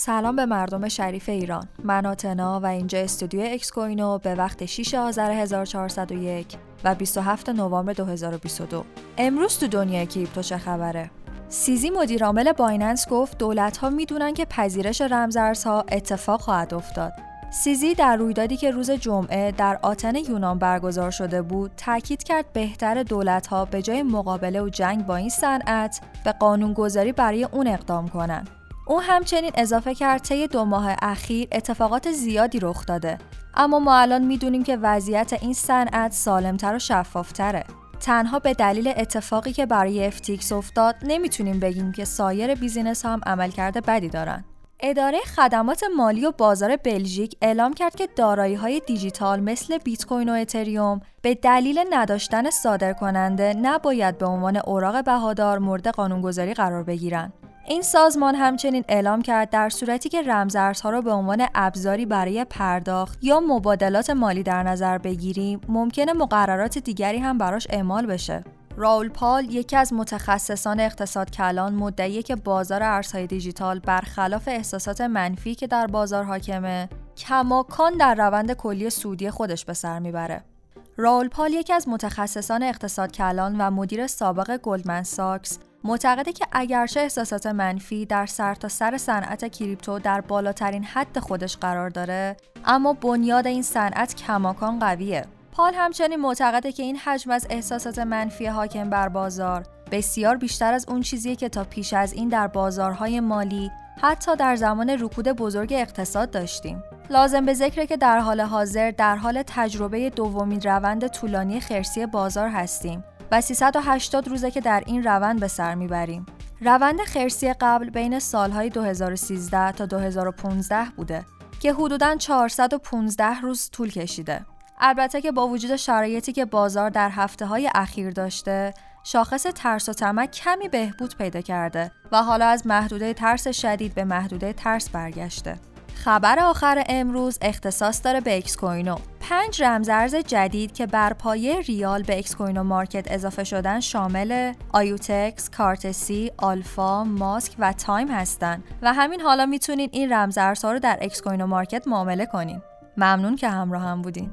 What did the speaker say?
سلام به مردم شریف ایران. من آتنا و اینجا استودیو اکس کوینو به وقت 6 آذر 1401 و 27 نوامبر 2022 امروز تو دنیای کریپتو چه خبره؟ CZ مدیرعامل بایننس گفت دولت ها می‌دونن که پذیرش رمزارزها اتفاق خواهد افتاد. CZ در رویدادی که روز جمعه در آتن یونان برگزار شده بود تاکید کرد بهتره دولت ها به جای مقابله و جنگ با این صنعت به قانونگذاری برای اون اقدام کنند. او همچنین اضافه کرد طی دو ماه اخیر اتفاقات زیادی رخ داده. اما ما الان می‌دونیم که وضعیت این صنعت سالمتر و شفافتره. تنها به دلیل اتفاقی که برای FTX افتاد نمی‌تونیم بگیم که سایر بیزینس ها هم عملکرد بدی دارن. اداره خدمات مالی و بازار بلژیک اعلام کرد که دارایی های دیجیتال مثل بیت کوین و اتریوم به دلیل نداشتن صادر کننده نباید به عنوان اوراق بهادار مورد قانونگذاری قرار بگیرند. این سازمان همچنین اعلام کرد در صورتی که رمزارزها را به عنوان ابزاری برای پرداخت یا مبادلات مالی در نظر بگیریم ممکنه مقررات دیگری هم براش اعمال بشه. راول پال یکی از متخصصان اقتصاد کلان مدعیه که بازار ارزهای دیجیتال برخلاف احساسات منفی که در بازار حاکمه کماکان در روند کلی سودی خودش به سر می‌بره. راول پال یکی از متخصصان اقتصاد کلان و مدیر سابق گلدمن ساکس معتقده که اگرچه احساسات منفی در سرتاسر سر صنعت کریپتو در بالاترین حد خودش قرار داره اما بنیاد این صنعت کماکان قویه. پال همچنین معتقده که این حجم از احساسات منفی حاکم بر بازار بسیار بیشتر از اون چیزیه که تا پیش از این در بازارهای مالی حتی در زمان رکود بزرگ اقتصاد داشتیم. لازم به ذکره که در حال حاضر در حال تجربه دومین روند طولانی خرسی بازار هستیم. و 380 روزه که در این روند به سر می‌بریم. روند خرسی قبل بین سالهای 2013 تا 2015 بوده که حدوداً 415 روز طول کشیده. البته که با وجود شرایطی که بازار در هفته های اخیر داشته، شاخص ترس و طمع کمی بهبود پیدا کرده و حالا از محدوده ترس شدید به محدوده ترس برگشته. خبر آخر امروز اختصاص داره به اکس کوینو. پنج رمزارز جدید که بر پایه ریال به اکس کوینو مارکت اضافه شدن شامل آیوتکس، کارتسی، آلفا، ماسک و تایم هستند و همین حالا می‌تونین این رمزارزها رو در اکس کوینو مارکت معامله کنین. ممنون که همراهم بودین.